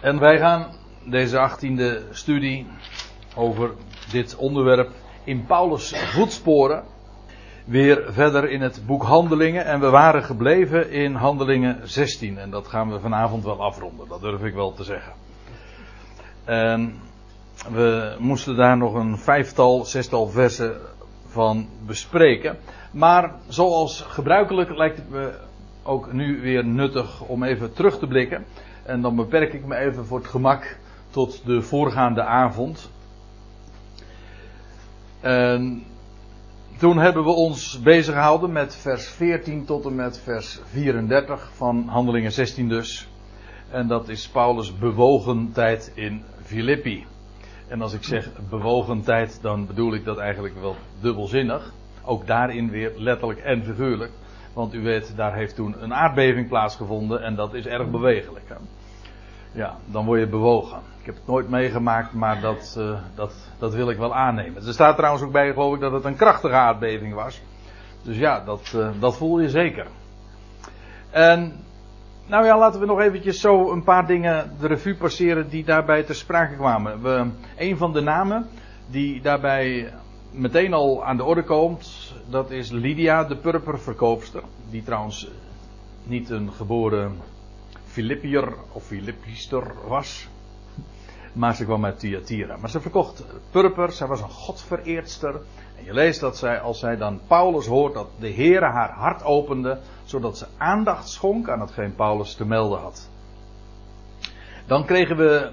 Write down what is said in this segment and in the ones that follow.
En wij gaan deze achttiende studie over dit onderwerp in Paulus' voetsporen weer verder in het boek Handelingen. En we waren gebleven in Handelingen 16. En dat gaan we vanavond wel afronden, dat durf ik wel te zeggen. En we moesten daar nog een vijftal, zestal versen van bespreken. Maar zoals gebruikelijk lijkt het me ook nu weer nuttig om even terug te blikken. En dan beperk ik me even voor het gemak tot de voorgaande avond. En toen hebben we ons bezig gehouden met vers 14 tot en met vers 34 van Handelingen 16 dus. En dat is Paulus' bewogen tijd in Filippi. En als ik zeg bewogen tijd, dan bedoel ik dat eigenlijk wel dubbelzinnig. Ook daarin weer letterlijk en figuurlijk. Want u weet, daar heeft toen een aardbeving plaatsgevonden en dat is erg bewegelijk. Ja, dan word je bewogen. Ik heb het nooit meegemaakt, maar dat, uh, dat, dat wil ik wel aannemen. Er staat trouwens ook bij, geloof ik, dat het een krachtige aardbeving was. Dus ja, dat, uh, dat voel je zeker. En, nou ja, laten we nog eventjes zo een paar dingen de revue passeren die daarbij ter sprake kwamen. We, een van de namen die daarbij meteen al aan de orde komt, dat is Lydia, de purperverkoopster. Die trouwens niet een geboren Filippier of Filippister was. Maar ze kwam uit Thyatira. Maar ze verkocht purper, zij was een godvereerdster. En je leest dat zij, als zij dan Paulus hoort, dat de Heere haar hart opende, zodat ze aandacht schonk aan hetgeen Paulus te melden had. Dan kregen we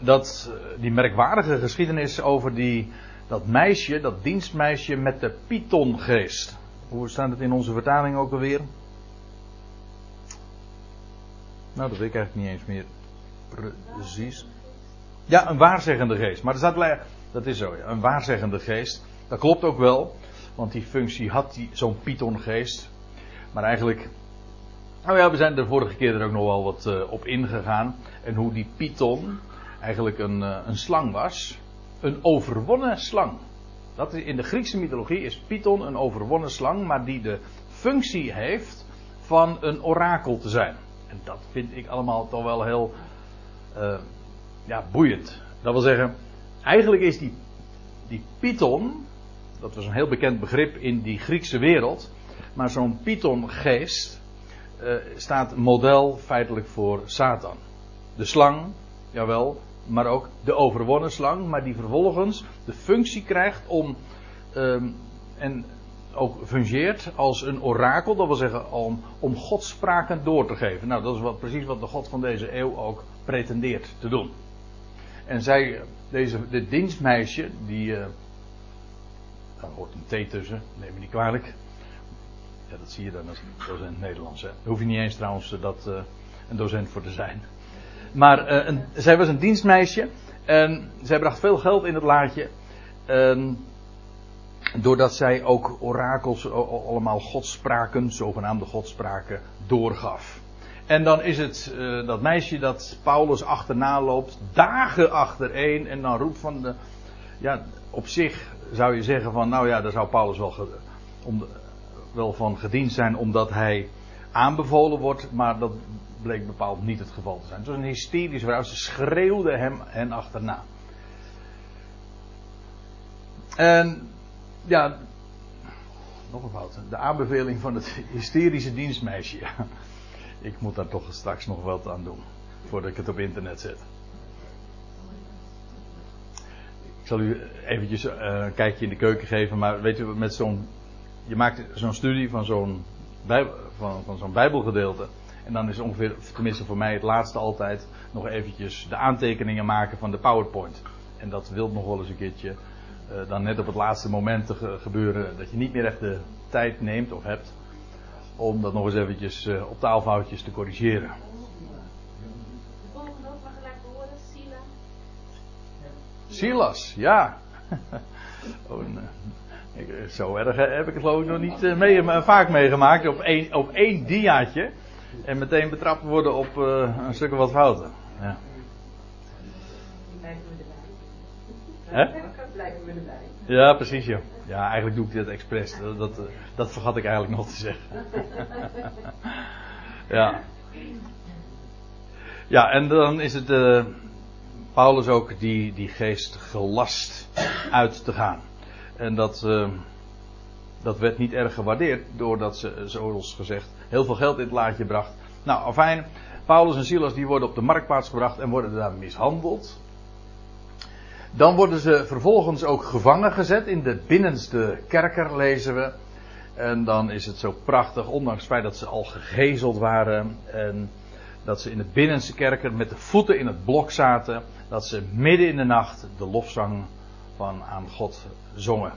dat, die merkwaardige geschiedenis over die, dat meisje, dat dienstmeisje met de Pythongeest. Hoe staat het in onze vertaling ook alweer? Nou, dat weet ik eigenlijk niet eens meer precies. Ja, een waarzeggende geest. Maar er staat, dat is zo, een waarzeggende geest. Dat klopt ook wel, want die functie had die, zo'n Python-geest. Maar eigenlijk, nou ja, we zijn de vorige keer er ook nog wel wat uh, op ingegaan. En hoe die Python eigenlijk een, uh, een slang was. Een overwonnen slang. Dat is, in de Griekse mythologie is Python een overwonnen slang, maar die de functie heeft van een orakel te zijn. En dat vind ik allemaal toch wel heel uh, ja, boeiend. Dat wil zeggen, eigenlijk is die, die Python, dat was een heel bekend begrip in die Griekse wereld, maar zo'n Python-geest uh, staat model feitelijk voor Satan. De slang, jawel, maar ook de overwonnen slang, maar die vervolgens de functie krijgt om, um, en ook fungeert als een orakel, dat wil zeggen om, om godspraken door te geven. Nou, dat is wat, precies wat de God van deze eeuw ook pretendeert te doen. En zij, deze, dit dienstmeisje, die. Uh, daar hoort een T tussen, neem me niet kwalijk. Ja, dat zie je dan als docent Nederlands. Hè. Daar hoef je niet eens trouwens dat, uh, een docent voor te zijn. Maar een, zij was een dienstmeisje en zij bracht veel geld in het laadje. En doordat zij ook orakels, allemaal godspraken, zogenaamde godspraken, doorgaf. En dan is het uh, dat meisje dat Paulus achterna loopt, dagen achtereen, en dan roept van de. Ja, op zich zou je zeggen van, nou ja, daar zou Paulus wel, om, wel van gediend zijn, omdat hij aanbevolen wordt, maar dat bleek bepaald niet het geval te zijn. Het was een hysterische vrouw, ze schreeuwde hem hen achterna. En ja, nog een fout. De aanbeveling van het hysterische dienstmeisje. Ik moet daar toch straks nog wat aan doen. Voordat ik het op internet zet. Ik zal u eventjes uh, een kijkje in de keuken geven. Maar weet u, met zo'n. Je maakt zo'n studie van zo'n, van, van zo'n bijbelgedeelte. En dan is ongeveer, tenminste voor mij het laatste altijd, nog eventjes de aantekeningen maken van de PowerPoint. En dat wil nog wel eens een keertje dan net op het laatste moment gebeuren dat je niet meer echt de tijd neemt of hebt om dat nog eens eventjes uh, op taalfoutjes te corrigeren. Silas. Ja. oh, ik, zo erg heb ik het geloof ik nog niet mee, vaak meegemaakt. Op één, op één diaatje. En meteen betrapt worden op een stuk wat fouten. Ja. Hè? Ja, precies, ja. Ja, eigenlijk doe ik dit expres. Dat, dat, dat vergat ik eigenlijk nog te zeggen. ja. Ja, en dan is het uh, Paulus ook die, die geest gelast uit te gaan. En dat, uh, dat werd niet erg gewaardeerd doordat ze, zoals gezegd, heel veel geld in het laadje bracht. Nou, afijn, Paulus en Silas die worden op de marktplaats gebracht en worden daar mishandeld. Dan worden ze vervolgens ook gevangen gezet in de binnenste kerker, lezen we. En dan is het zo prachtig, ondanks het feit dat ze al gegezeld waren. En dat ze in de binnenste kerker met de voeten in het blok zaten. Dat ze midden in de nacht de lofzang van aan God zongen.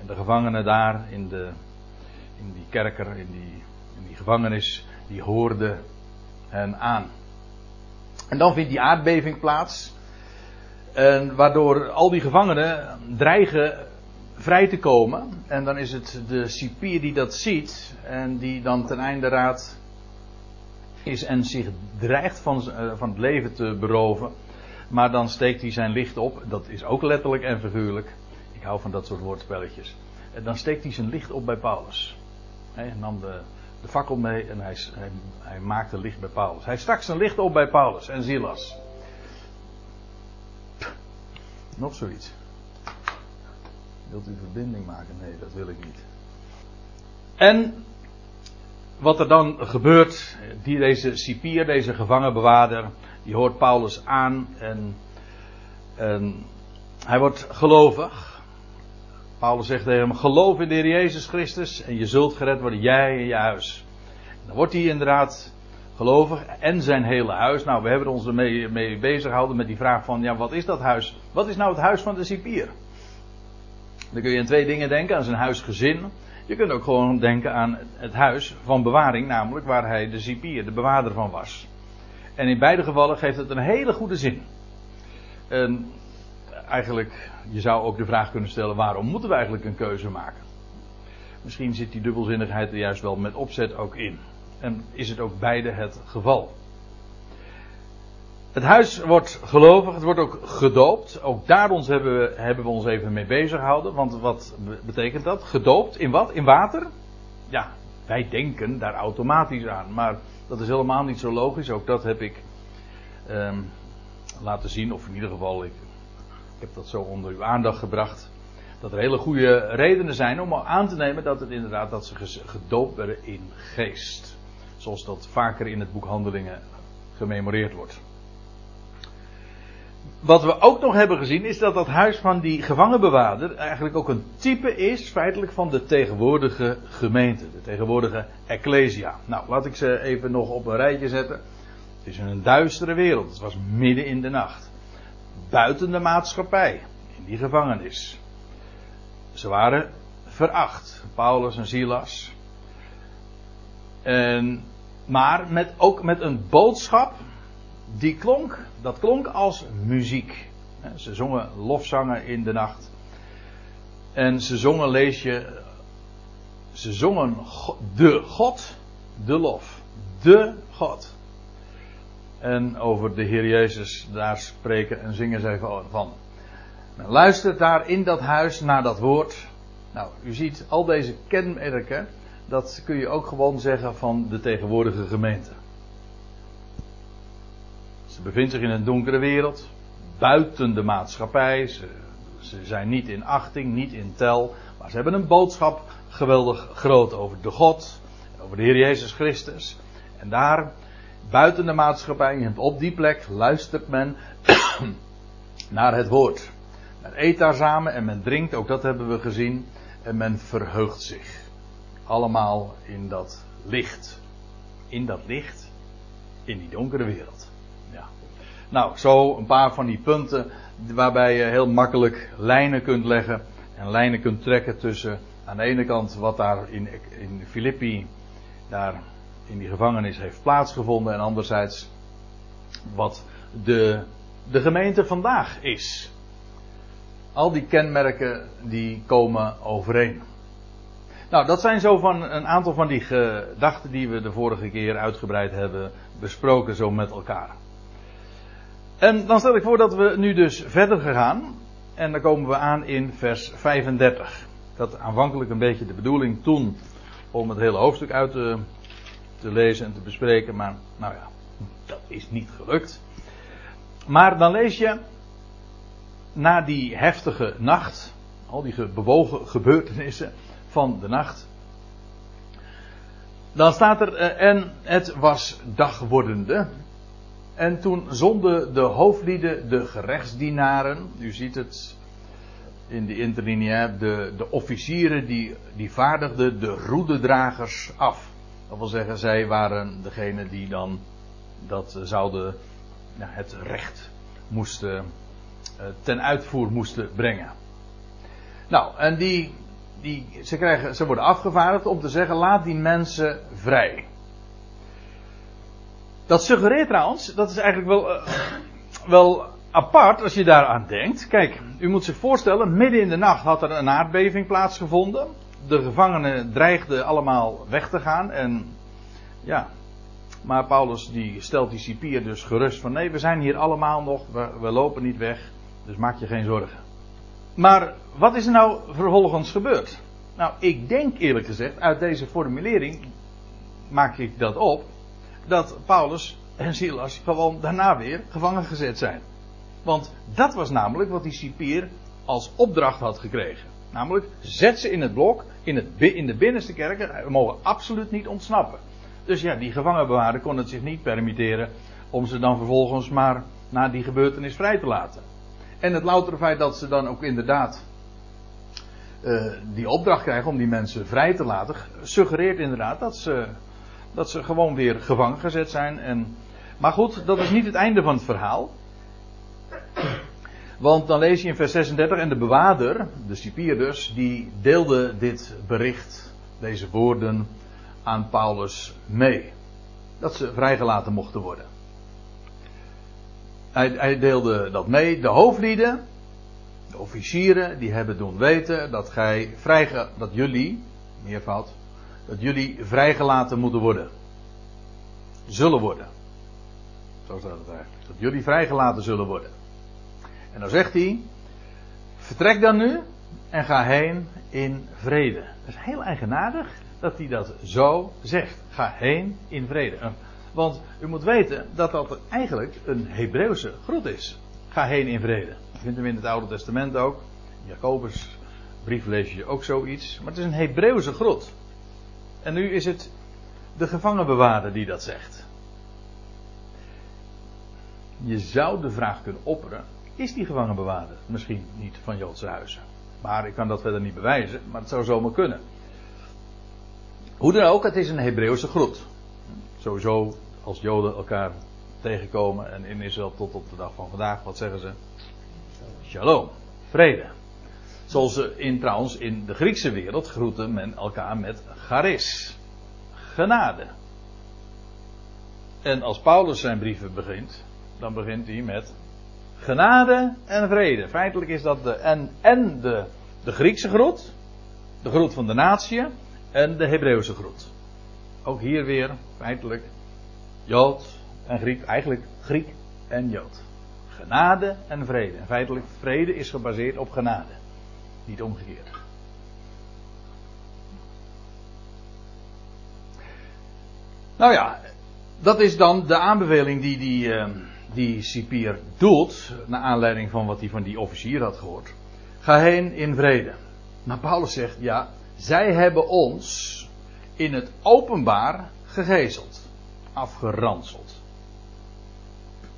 En de gevangenen daar in, de, in die kerker, in die, in die gevangenis, die hoorden hen aan. En dan vindt die aardbeving plaats. En waardoor al die gevangenen dreigen vrij te komen. En dan is het de cipier die dat ziet. En die dan ten einde raad is en zich dreigt van, eh, van het leven te beroven. Maar dan steekt hij zijn licht op. Dat is ook letterlijk en figuurlijk. Ik hou van dat soort woordspelletjes. En dan steekt hij zijn licht op bij Paulus. Hij nam de, de fakkel mee en hij, hij, hij maakte licht bij Paulus. Hij stak zijn licht op bij Paulus en Silas. Nog zoiets. Wilt u verbinding maken? Nee, dat wil ik niet. En wat er dan gebeurt, die, deze cipier, deze gevangenbewaarder, die hoort Paulus aan en, hij wordt gelovig. Paulus zegt tegen hem: Geloof in de Heer Jezus Christus en je zult gered worden, jij en je huis. Dan wordt hij inderdaad gelovig en zijn hele huis. Nou, we hebben ons ermee mee bezig gehouden met die vraag van: ja, wat is dat huis? Wat is nou het huis van de cipier? Dan kun je aan twee dingen denken: aan zijn huisgezin. Je kunt ook gewoon denken aan het huis van bewaring, namelijk waar hij de cipier, de bewaarder van was. En in beide gevallen geeft het een hele goede zin. En eigenlijk, je zou ook de vraag kunnen stellen: waarom moeten we eigenlijk een keuze maken? Misschien zit die dubbelzinnigheid er juist wel met opzet ook in. En is het ook beide het geval. Het huis wordt gelovig, het wordt ook gedoopt. Ook daar ons hebben, we, hebben we ons even mee bezig gehouden. Want wat betekent dat? Gedoopt in wat? In water? Ja, wij denken daar automatisch aan. Maar dat is helemaal niet zo logisch. Ook dat heb ik um, laten zien. Of in ieder geval, ik, ik heb dat zo onder uw aandacht gebracht. Dat er hele goede redenen zijn om aan te nemen dat het inderdaad dat ze gedoopt werden in geest. Zoals dat vaker in het boek Handelingen gememoreerd wordt. Wat we ook nog hebben gezien is dat dat huis van die gevangenbewaarder eigenlijk ook een type is, feitelijk van de tegenwoordige gemeente, de tegenwoordige ecclesia. Nou, laat ik ze even nog op een rijtje zetten. Het is een duistere wereld, het was midden in de nacht. Buiten de maatschappij, in die gevangenis. Ze waren veracht, Paulus en Silas. En, maar met, ook met een boodschap die klonk, dat klonk als muziek. Ze zongen lofzangen in de nacht. En ze zongen, lees je, ze zongen de God, de lof. De God. En over de Heer Jezus daar spreken en zingen ze even van. Nou, luister daar in dat huis naar dat woord. Nou, u ziet al deze kenmerken, dat kun je ook gewoon zeggen van de tegenwoordige gemeente. Ze bevindt zich in een donkere wereld, buiten de maatschappij. Ze, ze, zijn niet in achting, niet in tel. Maar ze hebben een boodschap geweldig groot over de God, over de Heer Jezus Christus. En daar, buiten de maatschappij, op die plek, luistert men naar het woord. Men eet daar samen en men drinkt, ook dat hebben we gezien. En men verheugt zich. Allemaal in dat licht. In dat licht, in die donkere wereld. Nou, zo een paar van die punten waarbij je heel makkelijk lijnen kunt leggen en lijnen kunt trekken tussen aan de ene kant wat daar in, in Filippi, daar in die gevangenis heeft plaatsgevonden en anderzijds wat de, de gemeente vandaag is. Al die kenmerken die komen overeen. Nou, dat zijn zo van een aantal van die gedachten die we de vorige keer uitgebreid hebben besproken zo met elkaar. En dan stel ik voor dat we nu dus verder gaan. En dan komen we aan in vers 35. Ik had aanvankelijk een beetje de bedoeling toen om het hele hoofdstuk uit te, te lezen en te bespreken. Maar nou ja, dat, is niet gelukt. Maar dan lees je, na die heftige nacht, al die bewogen gebeurtenissen van de nacht, dan staat er, eh, en het was dag wordende. En toen zonden de hoofdlieden de gerechtsdienaren, u ziet het in de interlineair, de, de officieren die, die vaardigden de roededragers af. Dat wil zeggen, zij waren degene die dan dat zouden, ja, het recht moesten, eh, ten uitvoer moesten brengen. Nou, en die, die, ze, krijgen, ze worden afgevaardigd om te zeggen: laat die mensen vrij. Dat suggereert trouwens, dat is eigenlijk wel, uh, wel apart als je daaraan denkt. Kijk, u moet zich voorstellen, midden in de nacht had er een aardbeving plaatsgevonden. De gevangenen dreigden allemaal weg te gaan en ja, maar Paulus die stelt die cipier dus gerust van nee, we zijn hier allemaal nog, we, we lopen niet weg, dus maak je geen zorgen. Maar wat is er nou vervolgens gebeurd? Nou, ik denk eerlijk gezegd, uit deze formulering maak ik dat op, dat Paulus en Silas gewoon daarna weer gevangen gezet zijn. Want dat was namelijk wat die cipier als opdracht had gekregen. Namelijk, zet ze in het blok, in, het, in de binnenste kerken, we mogen absoluut niet ontsnappen. Dus ja, die gevangenbewaarder kon het zich niet permitteren om ze dan vervolgens maar na die gebeurtenis vrij te laten. En het loutere feit dat ze dan ook inderdaad uh, die opdracht krijgen om die mensen vrij te laten, suggereert inderdaad dat ze, dat ze gewoon weer gevangen gezet zijn. En, maar goed, dat is niet het einde van het verhaal. Want dan lees je in vers 36 en de bewaarder, de cipier dus, die deelde dit bericht, deze woorden aan Paulus mee. Dat ze vrijgelaten mochten worden. Hij, hij deelde dat mee. De hoofdlieden, de officieren, die hebben doen weten dat gij vrij, dat jullie, meervoud, dat jullie vrijgelaten moeten worden. Zullen worden. Zo staat het eigenlijk. Dat jullie vrijgelaten zullen worden. En dan zegt hij, vertrek dan nu en ga heen in vrede. Dat is heel eigenaardig dat hij dat zo zegt. Ga heen in vrede. Want u moet weten dat dat eigenlijk een Hebreeuwse groet is. Ga heen in vrede. Je vindt hem in het Oude Testament ook. In Jacobus brief lees je ook zoiets. Maar het is een Hebreeuwse groet. En nu is het de gevangenbewaarder die dat zegt. Je zou de vraag kunnen opperen: is die gevangenbewaarder misschien niet van Joodse huizen? Maar ik kan dat verder niet bewijzen, maar het zou zomaar kunnen. Hoe dan ook, het is een Hebreeuwse groet. Sowieso, als Joden elkaar tegenkomen en in Israël tot op de dag van vandaag, wat zeggen ze? Shalom, vrede. Zoals ze in, trouwens in de Griekse wereld groeten men elkaar met charis, genade. En als Paulus zijn brieven begint, dan begint hij met genade en vrede. Feitelijk is dat de en, en de, de Griekse groet, de groet van de natie, en de Hebreeuwse groet. Ook hier weer feitelijk Jood en Griek, eigenlijk Griek en Jood. Genade en vrede. En feitelijk vrede is gebaseerd op genade, niet omgekeerd. Nou ja, dat is dan de aanbeveling die die, uh, die cipier doet, naar aanleiding van wat hij van die officier had gehoord. Ga heen in vrede. Maar Paulus zegt, ja, zij hebben ons in het openbaar gegezeld, afgeranseld.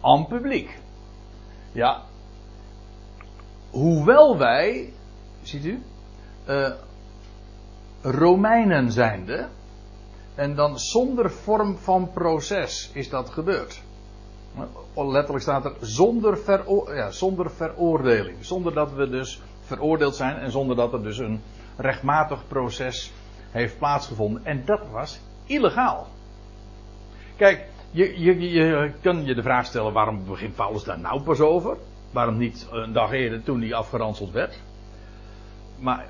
Aan publiek. Ja, hoewel wij, ziet u, uh, Romeinen zijnde, en dan zonder vorm van proces is dat gebeurd. Letterlijk staat er zonder, ja, zonder veroordeling. Zonder dat we dus veroordeeld zijn en zonder dat er dus een rechtmatig proces heeft plaatsgevonden. En dat was illegaal. Kijk, je, je, je kan je de vraag stellen: waarom begint Paulus daar nou pas over? Waarom niet een dag eerder toen hij afgeranseld werd? Maar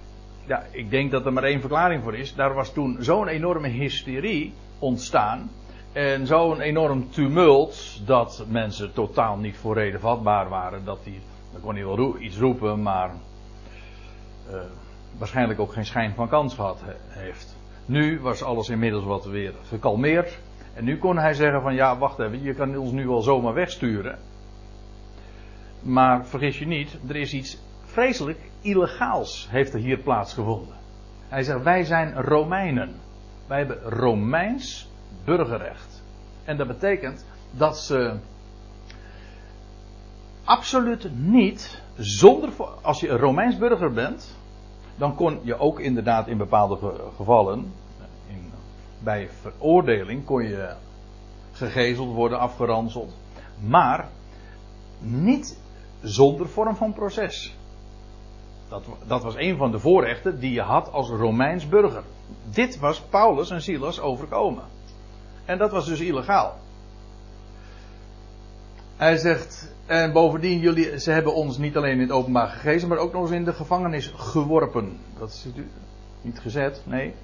ja, ik denk dat er maar één verklaring voor is. Daar was toen zo'n enorme hysterie ontstaan. En zo'n enorm tumult dat mensen totaal niet voor reden vatbaar waren. Dat hij, dan kon hij wel iets roepen, maar uh, waarschijnlijk ook geen schijn van kans gehad heeft. Nu was alles inmiddels wat weer gekalmeerd. En nu kon hij zeggen van ja, wacht even, je kan ons nu wel zomaar wegsturen. Maar vergis je niet, er is iets vreselijk illegaals heeft er hier plaatsgevonden. Hij zegt, wij zijn Romeinen. Wij hebben Romeins burgerrecht. En dat betekent dat ze absoluut niet zonder, als je een Romeins burger bent, dan kon je ook inderdaad in bepaalde gevallen, bij veroordeling, kon je gegezeld worden, afgeranseld. Maar niet zonder vorm van proces. Dat, dat was een van de voorrechten die je had als Romeins burger. Dit was Paulus en Silas overkomen. En dat was dus illegaal. Hij zegt, en bovendien, jullie, ze hebben ons niet alleen in het openbaar gegeven, maar ook nog eens in de gevangenis geworpen. Dat is niet gezet, nee,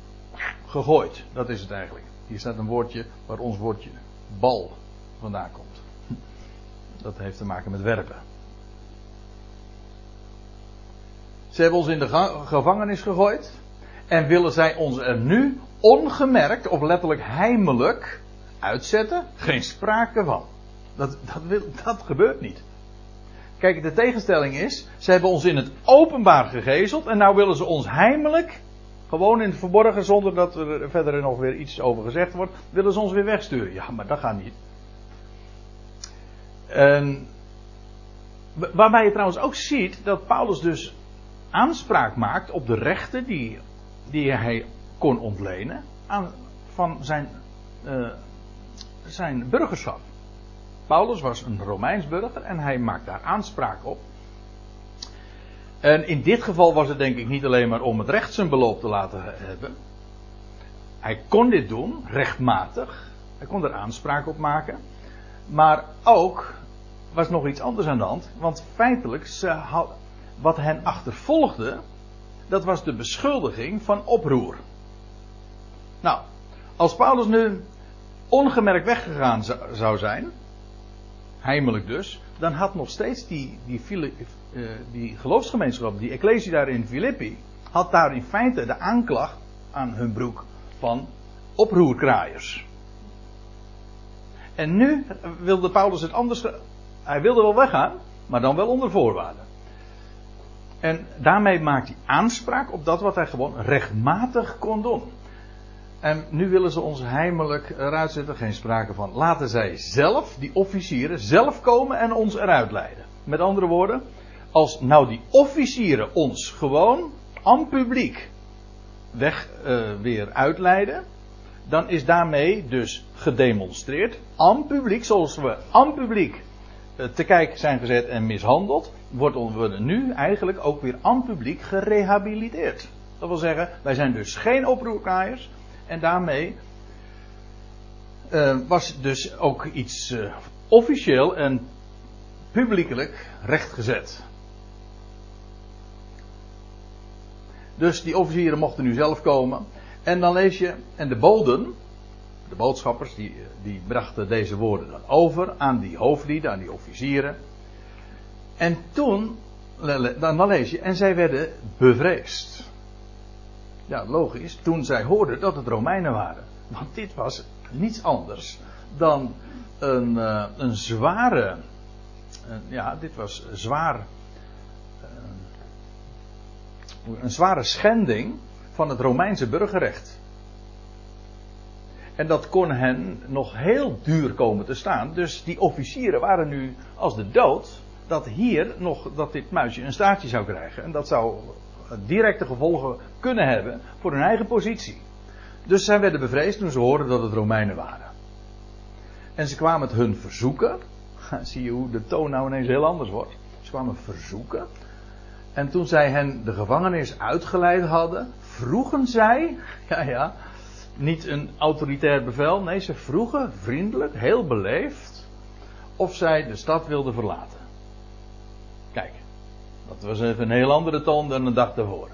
gegooid. Dat is het eigenlijk. Hier staat een woordje waar ons woordje bal vandaan komt. Dat heeft te maken met werpen. Ze hebben ons in de gevangenis gegooid. En willen zij ons er nu ongemerkt, of letterlijk heimelijk, uitzetten? Geen sprake van. Dat, dat, wil, dat gebeurt niet. Kijk, de tegenstelling is, ze hebben ons in het openbaar gegezeld en nou willen ze ons heimelijk, gewoon in het verborgen, zonder dat er verder nog weer iets over gezegd wordt, willen ze ons weer wegsturen. Ja, maar dat gaat niet. En, waarbij je trouwens ook ziet dat Paulus dus aanspraak maakt op de rechten die, die hij kon ontlenen aan, van zijn, uh, zijn burgerschap. Paulus was een Romeins burger en hij maakt daar aanspraak op. En in dit geval was het denk ik niet alleen maar om het recht zijn beloop te laten hebben. Hij kon dit doen, rechtmatig. Hij kon er aanspraak op maken. Maar ook was nog iets anders aan de hand. Want feitelijk, wat hen achtervolgde, dat was de beschuldiging van oproer. Nou, als Paulus nu ongemerkt weggegaan zou zijn, heimelijk dus, dan had nog steeds die, die, uh, die geloofsgemeenschap, die ecclesie daar in Filippi, had daar in feite de aanklacht aan hun broek van oproerkraaiers. En nu wilde Paulus het anders. Hij wilde wel weggaan, maar dan wel onder voorwaarden. En daarmee maakt hij aanspraak op dat wat hij gewoon rechtmatig kon doen. En nu willen ze ons heimelijk eruit zetten, geen sprake van. Laten zij zelf, die officieren, zelf komen en ons eruit leiden. Met andere woorden, als nou die officieren ons gewoon aan publiek weg uh, weer uitleiden, dan is daarmee dus gedemonstreerd, aan publiek, zoals we aan publiek uh, te kijk zijn gezet en mishandeld, worden we nu eigenlijk ook weer aan publiek gerehabiliteerd. Dat wil zeggen, wij zijn dus geen oproerkaaiers, en daarmee uh, was dus ook iets uh, officieel en publiekelijk rechtgezet. Dus die officieren mochten nu zelf komen. En dan lees je, en de boden, de boodschappers, die, die brachten deze woorden dan over aan die hoofdlieden, aan die officieren. En toen, dan lees je, en zij werden bevreesd. Ja, logisch. Toen zij hoorden dat het Romeinen waren. Want dit was niets anders dan een, uh, een zware. Ja, dit was zwaar. Uh, een zware schending van het Romeinse burgerrecht. En dat kon hen nog heel duur komen te staan. Dus die officieren waren nu als de dood. Dat hier nog, dat dit muisje een staartje zou krijgen. En dat zou directe gevolgen kunnen hebben voor hun eigen positie. Dus zij werden bevreesd toen ze hoorden dat het Romeinen waren. En ze kwamen het hun verzoeken. Zie je hoe de toon nou ineens heel anders wordt. Ze kwamen verzoeken. En toen zij hen de gevangenis uitgeleid hadden, vroegen zij, ja ja, niet een autoritair bevel, nee, ze vroegen vriendelijk, heel beleefd, of zij de stad wilden verlaten. Dat was even een heel andere toon dan de dag daarvoor.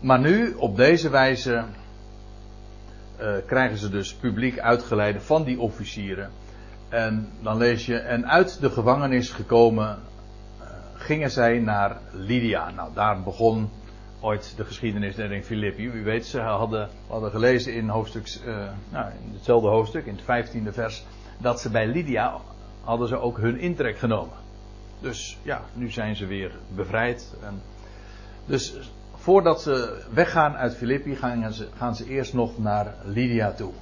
Maar nu, op deze wijze, uh, krijgen ze dus publiek uitgeleide van die officieren. En dan lees je, en uit de gevangenis gekomen uh, gingen zij naar Lydia. Nou, daar begon ooit de geschiedenis in Filippi. U weet, ze hadden, hadden gelezen in, hoofdstuk, uh, nou, in hetzelfde hoofdstuk, in het vijftiende vers, dat ze bij Lydia hadden ze ook hun intrek genomen. Dus ja, nu zijn ze weer bevrijd. En dus voordat ze weggaan uit Filippi, gaan ze, gaan ze eerst nog naar Lydia toe.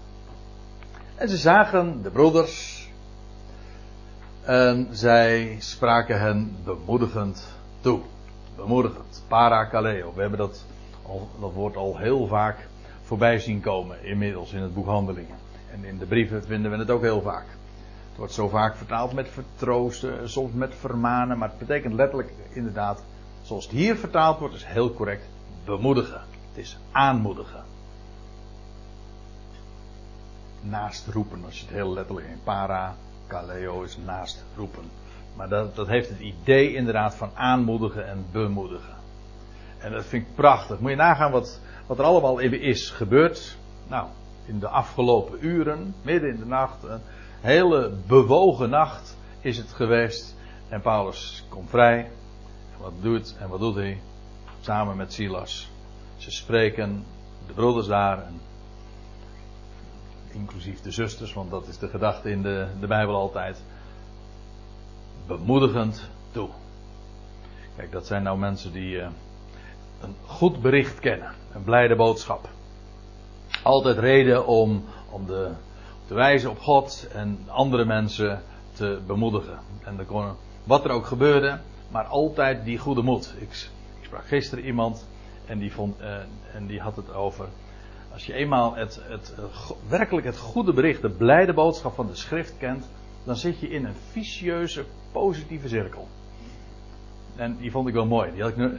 En ze zagen de broeders. En zij spraken hen bemoedigend toe. Bemoedigend. Parakaleo. We hebben dat, al, dat woord al heel vaak voorbij zien komen. Inmiddels in het boek Handelingen. En in de brieven vinden we het ook heel vaak. Het wordt zo vaak vertaald met vertroosten, soms met vermanen. Maar het betekent letterlijk inderdaad, zoals het hier vertaald wordt, is heel correct. Bemoedigen. Het is aanmoedigen naast roepen. Als je het heel letterlijk in para, kaleo is naast roepen. Maar dat, dat heeft het idee inderdaad van aanmoedigen en bemoedigen. En dat vind ik prachtig. Moet je nagaan wat, wat er allemaal is gebeurd. Nou, in de afgelopen uren, midden in de nacht, een hele bewogen nacht is het geweest. En Paulus komt vrij. En wat doet en wat doet hij? Samen met Silas. Ze spreken, de broeders daar. En inclusief de zusters, want dat is de gedachte in de, de Bijbel altijd. Bemoedigend toe. Kijk, dat zijn nou mensen die uh, een goed bericht kennen, een blijde boodschap. Altijd reden om, om de, te wijzen op God en andere mensen te bemoedigen. En er kon, wat er ook gebeurde, maar altijd die goede moed. Ik, ik sprak gisteren iemand en die, vond, uh, en die had het over als je eenmaal het, het, werkelijk het goede bericht, de blijde boodschap van de schrift kent, dan zit je in een vicieuze, positieve cirkel. En die vond ik wel mooi. Die, had ik,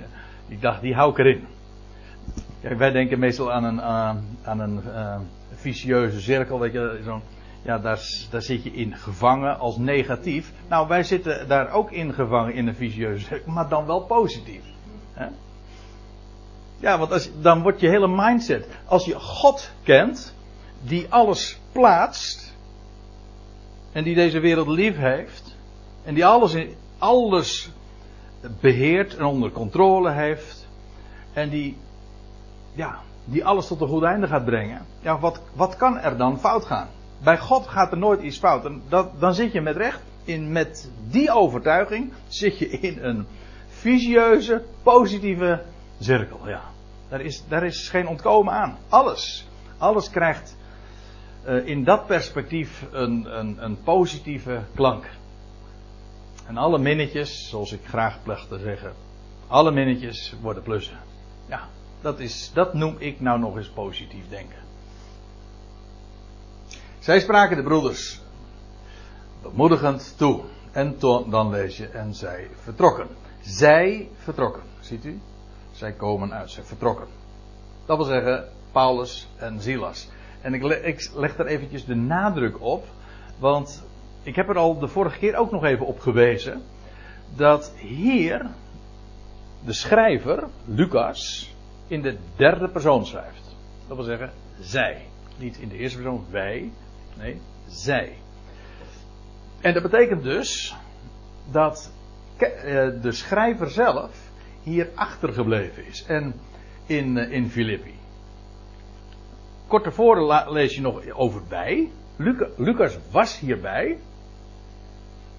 ik dacht, die hou ik erin. Kijk, wij denken meestal aan een, aan een uh, vicieuze cirkel. Weet je, zo, ja, daar, daar zit je in gevangen als negatief. Nou, wij zitten daar ook in gevangen in een vicieuze cirkel, maar dan wel positief. Hè? Ja, want als, dan wordt je hele mindset. Als je God kent, die alles plaatst. En die deze wereld lief heeft. En die alles, alles beheert en onder controle heeft. En die, ja, die alles tot een goed einde gaat brengen. Ja, wat, wat kan er dan fout gaan? Bij God gaat er nooit iets fout. En dan zit je met recht in, met die overtuiging, zit je in een visieuze, positieve cirkel, ja. Daar is, daar is geen ontkomen aan. Alles. Alles krijgt uh, in dat perspectief een, een, een positieve klank. En alle minnetjes, zoals ik graag plecht te zeggen, alle minnetjes worden plussen. Ja, dat, is, dat noem ik nou nog eens positief denken. Zij spraken de broeders bemoedigend toe. En dan lees je, en zij vertrokken. Zij vertrokken, ziet u? Zij komen uit, zij vertrokken. Dat wil zeggen, Paulus en Silas. En ik, ik leg er eventjes de nadruk op, want ik heb er al de vorige keer ook nog even op gewezen, dat hier de schrijver, Lucas, in de derde persoon schrijft. Dat wil zeggen, zij. Niet in de eerste persoon, wij, nee, zij. En dat betekent dus dat eh, de schrijver zelf hier achtergebleven is. En in, eh, in Filippi. Kort tevoren lees je nog over bij. Lucas was hierbij.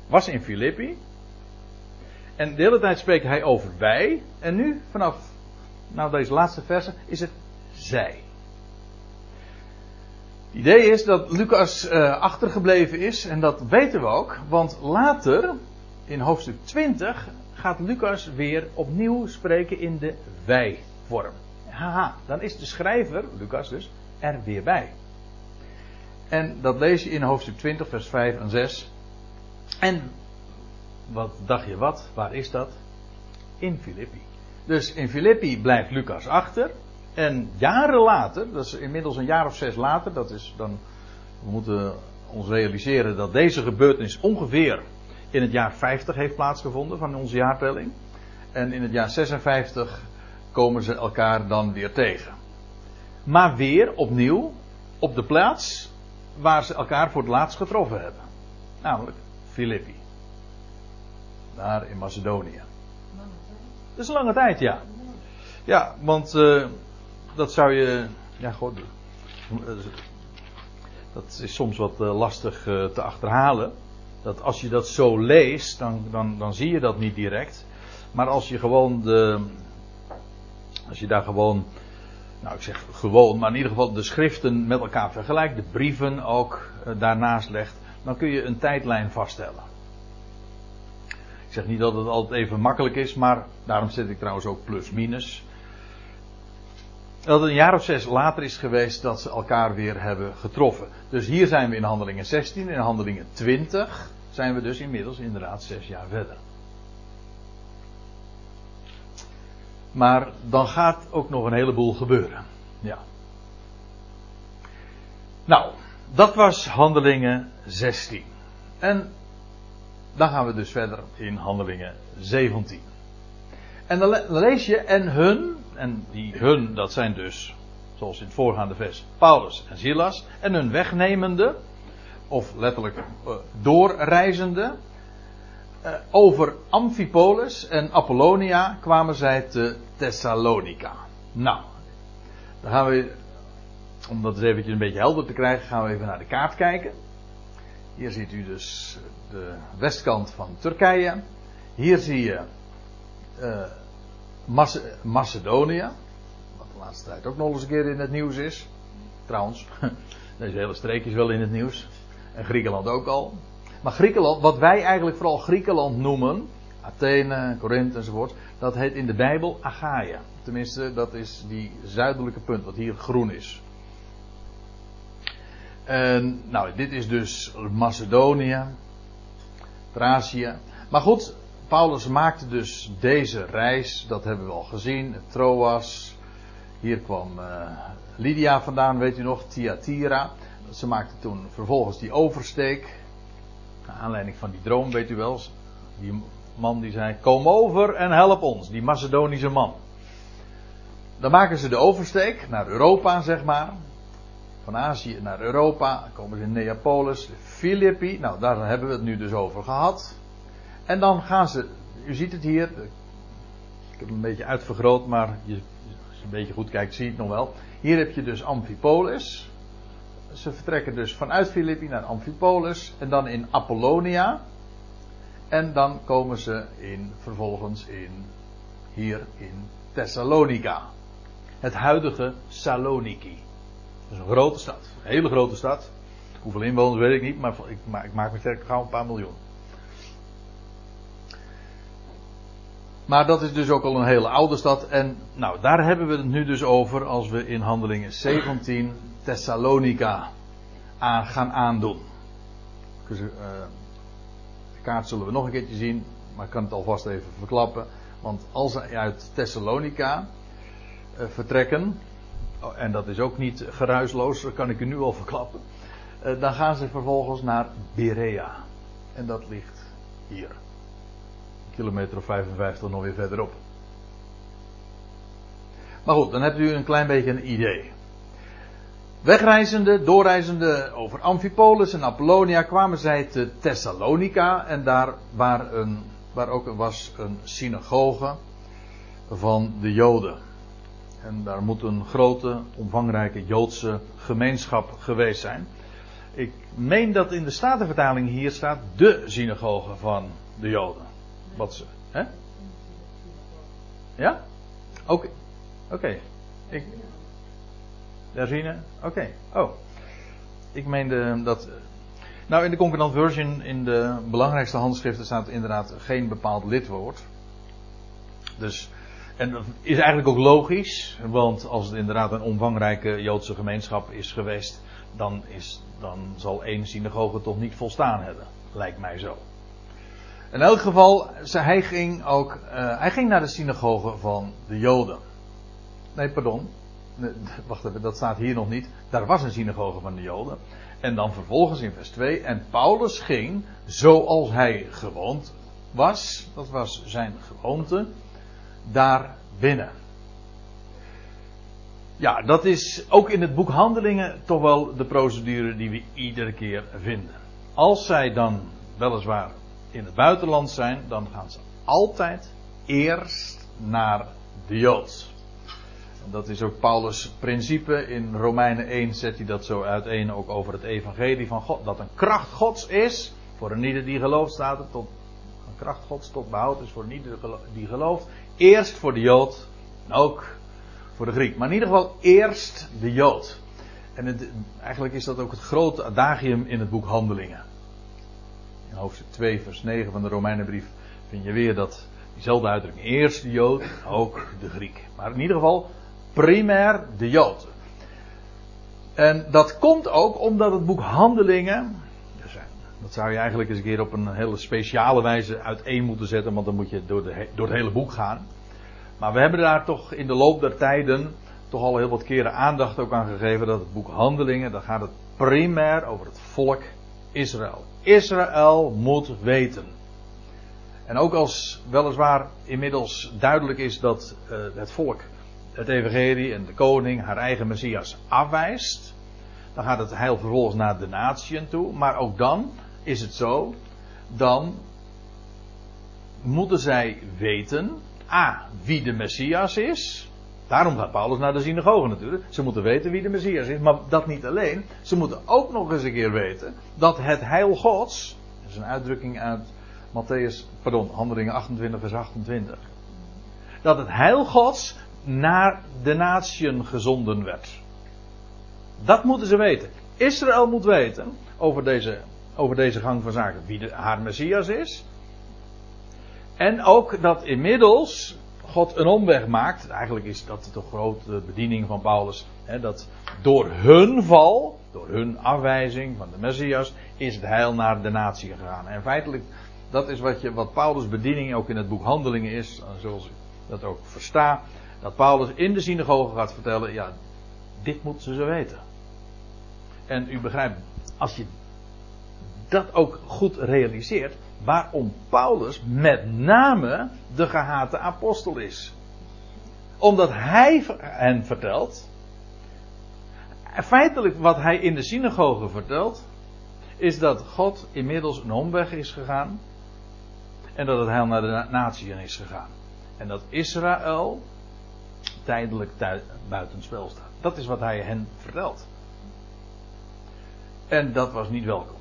Was in Filippi. En de hele tijd spreekt hij over wij. En nu, vanaf nou, deze laatste verse, is het zij. Het idee is dat Lucas uh, achtergebleven is. En dat weten we ook. Want later, in hoofdstuk 20, gaat Lucas weer opnieuw spreken in de wij-vorm. Haha, dan is de schrijver, Lucas dus, er weer bij. En dat lees je in hoofdstuk 20, vers 5 en 6. En wat dacht je wat? Waar is dat? In Filippi. Dus in Filippi blijft Lucas achter. En jaren later, dat is inmiddels een jaar of zes later, dat is dan, we moeten ons realiseren dat deze gebeurtenis ongeveer in het jaar 50 heeft plaatsgevonden van onze jaartelling. En in het jaar 56 komen ze elkaar dan weer tegen. Maar weer opnieuw op de plaats waar ze elkaar voor het laatst getroffen hebben. Namelijk Filippi. Daar in Macedonië. Dat is een lange tijd, ja. Ja, want uh, dat zou je. Ja, god. Dat is soms wat uh, lastig te achterhalen. Dat als je dat zo leest, dan, dan, dan zie je dat niet direct. Maar als je gewoon de. Als je daar gewoon. Nou, ik zeg gewoon, maar in ieder geval de schriften met elkaar vergelijkt, de brieven ook daarnaast legt, dan kun je een tijdlijn vaststellen. Zeg niet dat het altijd even makkelijk is, maar daarom zet ik trouwens ook plus minus. Dat het een jaar of zes later is geweest dat ze elkaar weer hebben getroffen. Dus hier zijn we in handelingen 16, in handelingen 20 zijn we dus inmiddels inderdaad zes jaar verder. Maar dan gaat ook nog een heleboel gebeuren. Ja. Nou, dat was handelingen 16. En dan gaan we dus verder in handelingen 17. En dan lees je en hun, en die hun, dat zijn dus, zoals in het voorgaande vers, Paulus en Silas, en hun wegnemende, of letterlijk uh, doorreizende, uh, over Amphipolis en Apollonia kwamen zij te Thessalonica. Nou, dan gaan we, om dat eens eventjes een beetje helder te krijgen, gaan we even naar de kaart kijken. Hier ziet u dus de westkant van Turkije. Hier zie je uh, Macedonië. Wat de laatste tijd ook nog eens een keer in het nieuws is. Trouwens, deze hele streek is wel in het nieuws. En Griekenland ook al. Maar Griekenland, wat wij eigenlijk vooral Griekenland noemen. Athene, Korinthe enzovoort. Dat heet in de Bijbel Achaia. Tenminste, dat is die zuidelijke punt, wat hier groen is. En, nou, dit is dus Macedonië, Thracië. Maar goed, Paulus maakte dus deze reis, dat hebben we al gezien, Troas. Hier kwam uh, Lydia vandaan, weet u nog, Thyatira. Ze maakte toen vervolgens die oversteek. Naar aanleiding van die droom, weet u wel. Die man die zei: Kom over en help ons, die Macedonische man. Dan maken ze de oversteek naar Europa, zeg maar. Van Azië naar Europa. Dan komen ze in Neapolis, Filippi. Nou, daar hebben we het nu dus over gehad. En dan gaan ze, u ziet het hier, ik heb het een beetje uitvergroot, maar je, als je een beetje goed kijkt, zie je het nog wel. Hier heb je dus Amphipolis. Ze vertrekken dus vanuit Filippi naar Amphipolis en dan in Apollonia. En dan komen ze in, vervolgens in, hier in Thessalonica. Het huidige Saloniki. Dat is een grote stad. Een hele grote stad. Hoeveel inwoners weet ik niet, maar ik, ik maak me sterk gauw een paar miljoen. Maar dat is dus ook al een hele oude stad. En nou, daar hebben we het nu dus over als we in handelingen 17 Thessalonica aan gaan aandoen. Dus, uh, de kaart zullen we nog een keertje zien, maar ik kan het alvast even verklappen. Want als ze uit Thessalonica uh, vertrekken, en dat is ook niet geruisloos, dat kan ik u nu al verklappen. Uh, dan gaan ze vervolgens naar Berea. En dat ligt hier kilometer of 55 nog weer verderop. Maar goed, dan hebt u een klein beetje een idee. Wegreizende, doorreizende over Amphipolis en Apollonia kwamen zij te Thessalonica en daar waar, een, waar ook was een synagoge van de Joden. En daar moet een grote, omvangrijke Joodse gemeenschap geweest zijn. Ik meen dat in de Statenvertaling hier staat de synagoge van de Joden. Wat ze. Hè? Ja? Oké. Oké. Okay. Ik. Derzine? Oké. Oh. Ik meende dat. Nou, in de Concordant Version, in de belangrijkste handschriften, staat inderdaad geen bepaald lidwoord. Dus. En dat is eigenlijk ook logisch, want als het inderdaad een omvangrijke Joodse gemeenschap is geweest, dan, is, dan zal één synagoge toch niet volstaan hebben. Lijkt mij zo. In elk geval, hij ging ook, uh, hij ging naar de synagoge van de Joden. Nee, pardon. wacht even, dat staat hier nog niet. Daar was een synagoge van de Joden. En dan vervolgens in vers 2. En Paulus ging zoals hij gewoond was. Dat was zijn gewoonte. Daar binnen. Ja, dat is ook in het boek Handelingen toch wel de procedure die we iedere keer vinden. Als zij dan weliswaar in het buitenland zijn, dan gaan ze altijd eerst naar de Jood. Dat is ook Paulus' principe. In Romeinen 1 zet hij dat zo uiteen ook over het evangelie van God. Dat een kracht gods is, voor een ieder die gelooft staat het tot, een kracht gods tot behoud is voor een ieder die gelooft. Eerst voor de Jood en ook voor de Griek. Maar in ieder geval eerst de Jood. En eigenlijk is dat ook het grote adagium in het boek Handelingen. In hoofdstuk 2 vers 9 van de Romeinenbrief vind je weer dat diezelfde uitdrukking. Eerst de Jood, ook de Griek. Maar in ieder geval primair de Jood. En dat komt ook omdat het boek Handelingen. Eh, dat zou je eigenlijk eens een keer op een hele speciale wijze uiteen moeten zetten, want dan moet je door, de, door het hele boek gaan. Maar we hebben daar toch in de loop der tijden toch al heel wat keren aandacht ook aan gegeven dat het boek Handelingen, dan gaat het primair over het volk Israël. Israël moet weten. En ook als weliswaar inmiddels duidelijk is dat uh, het volk het evangelie en de koning haar eigen Messias afwijst, dan gaat het heil vervolgens naar de natieën toe. Maar ook dan is het zo, dan moeten zij weten, a, wie de Messias is. Daarom gaat Paulus naar de synagoge natuurlijk. Ze moeten weten wie de Messias is, maar dat niet alleen. Ze moeten ook nog eens een keer weten dat het heil Gods, dat is een uitdrukking uit Matthäus, pardon, Handelingen 28 vers 28. Dat het heil Gods naar de natieën gezonden werd. Dat moeten ze weten. Israël moet weten over deze, over deze gang van zaken wie de, haar Messias is. En ook dat inmiddels God een omweg maakt. Eigenlijk is dat de grote bediening van Paulus. Hè, dat door hun val, door hun afwijzing van de Messias, is het heil naar de natie gegaan. En feitelijk, dat is wat, je, wat Paulus' bediening ook in het boek Handelingen is, zoals ik dat ook versta. Dat Paulus in de synagoge gaat vertellen, ja, dit moeten ze weten. En u begrijpt, als je dat ook goed realiseert, waarom Paulus met name de gehate apostel is. Omdat hij hen vertelt, feitelijk wat hij in de synagoge vertelt, is dat God inmiddels een omweg is gegaan en dat het heil naar de natieën is gegaan. En dat Israël tijdelijk buitenspel staat. Dat is wat hij hen vertelt. En dat was niet welkom.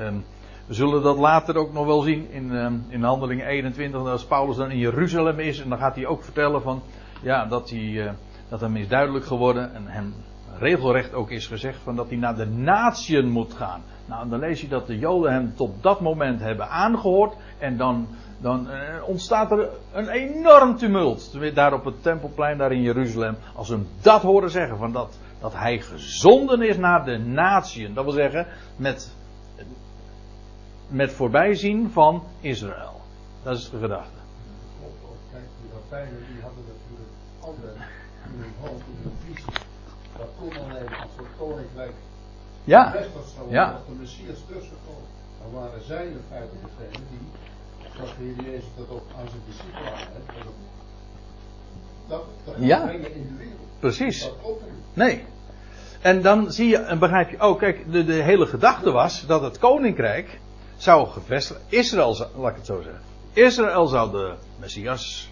Um, we zullen dat later ook nog wel zien in, um, in handeling 21. Als Paulus dan in Jeruzalem is. En dan gaat hij ook vertellen van. Ja, dat, hij, uh, dat hem is duidelijk geworden. En hem regelrecht ook is gezegd van dat hij naar de natieën moet gaan. Nou, dan lees je dat de Joden hem tot dat moment hebben aangehoord. En dan, dan uh, ontstaat er een enorm tumult. Daar op het tempelplein, daar in Jeruzalem. Als ze hem dat horen zeggen, van dat, dat hij gezonden is naar de natieën. Dat wil zeggen, met met voorbijzien van Israël. Dat is de gedachte. Kijk, die rabbijnen die hadden natuurlijk altijd in hun hoofd, in hun visie. Dat kon alleen als het koninkrijk ja. bevestigd zou worden, Ja. dat de Messias zou komen. Dan waren zij in feite degene die, zoals de Heer Jezus dat ook aan zijn discipelen aan heeft, dat, dat, dat Ja. brengen in de wereld. Precies. Dat. Nee. En dan zie je en begrijp je, oh kijk, de, hele gedachte was dat het koninkrijk zou gevestigd, Israël, laat ik het zo zeggen. Israël zou de Messias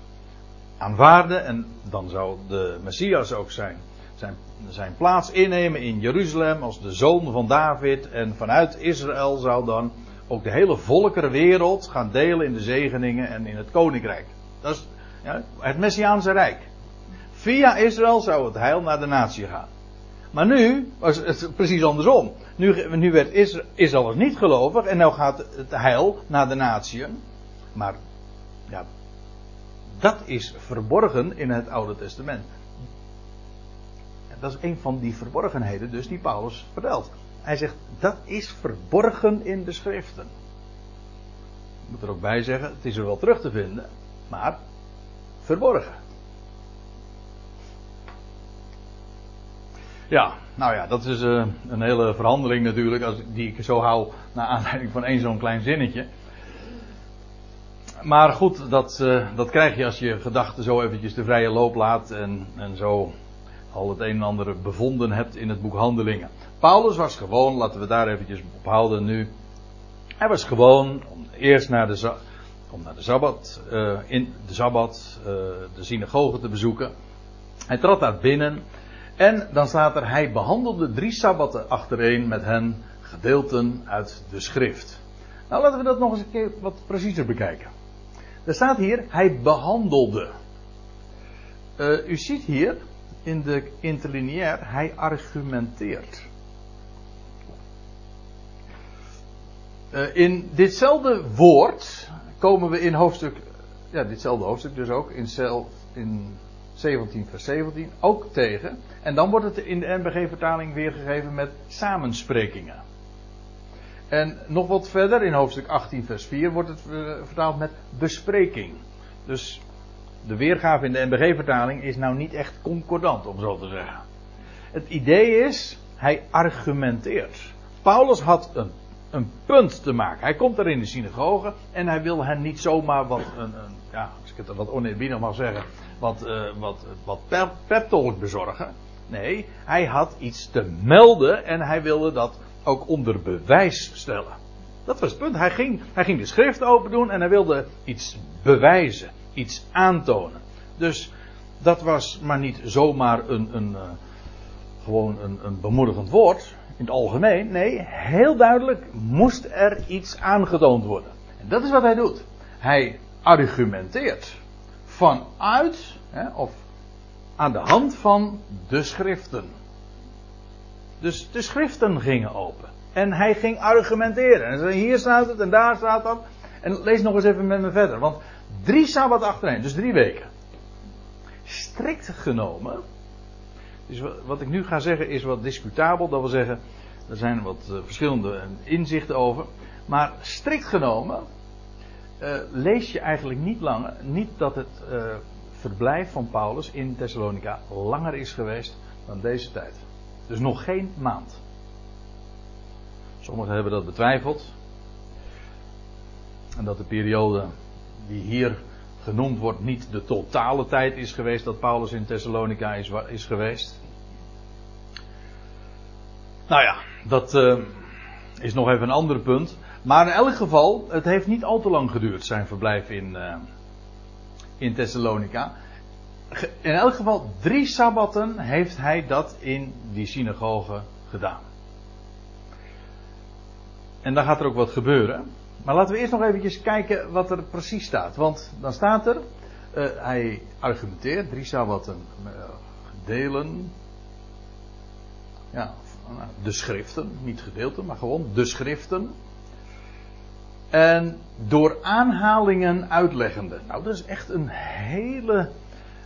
aanvaarden en dan zou de Messias ook zijn, zijn, zijn plaats innemen in Jeruzalem als de zoon van David en vanuit Israël zou dan ook de hele volkerenwereld gaan delen in de zegeningen en in het koninkrijk. Dat is ja, het Messiaanse rijk. Via Israël zou het heil naar de natie gaan. Maar nu was het precies andersom. Nu, nu werd Isra- Israël was niet gelovig en nu gaat het heil naar de natieën. Maar ja, dat is verborgen in het Oude Testament. En dat is een van die verborgenheden dus die Paulus vertelt. Hij zegt dat is verborgen in de schriften. Ik moet er ook bij zeggen, het is er wel terug te vinden, maar verborgen. Ja, nou ja, dat is eh, een hele verhandeling natuurlijk, als, die ik zo hou naar aanleiding van één zo'n klein zinnetje. Maar goed, dat, eh, dat krijg je als je gedachten zo eventjes de vrije loop laat en, en zo al het een en ander bevonden hebt in het boek Handelingen. Paulus was gewoon, laten we daar eventjes op houden nu. Hij was gewoon om eerst naar de, om naar de Sabbat, eh, in de Sabbat, de synagoge te bezoeken. Hij trad daar binnen. En dan staat er, hij behandelde drie sabbatten achtereen met hen gedeelten uit de schrift. Nou, laten we dat nog eens een keer wat preciezer bekijken. Er staat hier, hij behandelde. Uh, u ziet hier in de interlineair, hij argumenteert. Uh, in ditzelfde woord komen we in hoofdstuk, ja, ditzelfde hoofdstuk dus ook, in, cel, in 17 vers 17, ook tegen. En dan wordt het in de NBG-vertaling weergegeven met samensprekingen. En nog wat verder, in hoofdstuk 18 vers 4, wordt het eh, vertaald met bespreking. Dus de weergave in de NBG-vertaling is nou niet echt concordant, om zo te zeggen. Het idee is, hij argumenteert. Paulus had een, een punt te maken. Hij komt er in de synagoge en hij wil hen niet zomaar wat, een, een ja, ik het wat oneerbiedig mag zeggen, wat, uh, wat, wat pep bezorgen. Nee, hij had iets te melden en hij wilde dat ook onder bewijs stellen. Dat was het punt. Hij ging, hij ging de schrift open doen en hij wilde iets bewijzen, iets aantonen. Dus dat was maar niet zomaar een, een, uh, gewoon een, een bemoedigend woord in het algemeen. Nee, heel duidelijk moest er iets aangetoond worden. En dat is wat hij doet. Hij argumenteert vanuit, hè, of aan de hand van de schriften. Dus de schriften gingen open. En hij ging argumenteren. En hier staat het en daar staat dat. En lees nog eens even met me verder. Want drie sabbat achtereen, dus drie weken. Strikt genomen. Dus wat ik nu ga zeggen is wat discutabel. Dat wil zeggen, er zijn wat uh, verschillende inzichten over. Maar strikt genomen uh, lees je eigenlijk niet langer, niet dat het uh, verblijf van Paulus in Thessalonica langer is geweest dan deze tijd. Dus nog geen maand. Sommigen hebben dat betwijfeld. En dat de periode die hier genoemd wordt niet de totale tijd is geweest dat Paulus in Thessalonica is, geweest. Nou ja, dat uh, is nog even een ander punt. Maar in elk geval, het heeft niet al te lang geduurd, zijn verblijf in, uh, in Thessalonica. In elk geval, drie sabbatten heeft hij dat in die synagoge gedaan. En dan gaat er ook wat gebeuren. Maar laten we eerst nog eventjes kijken wat er precies staat. Want dan staat er, uh, hij argumenteert, drie sabbatten uh, delen. Ja, de schriften, niet gedeelten, maar gewoon de schriften. En door aanhalingen uitleggende. Nou, dat is echt een hele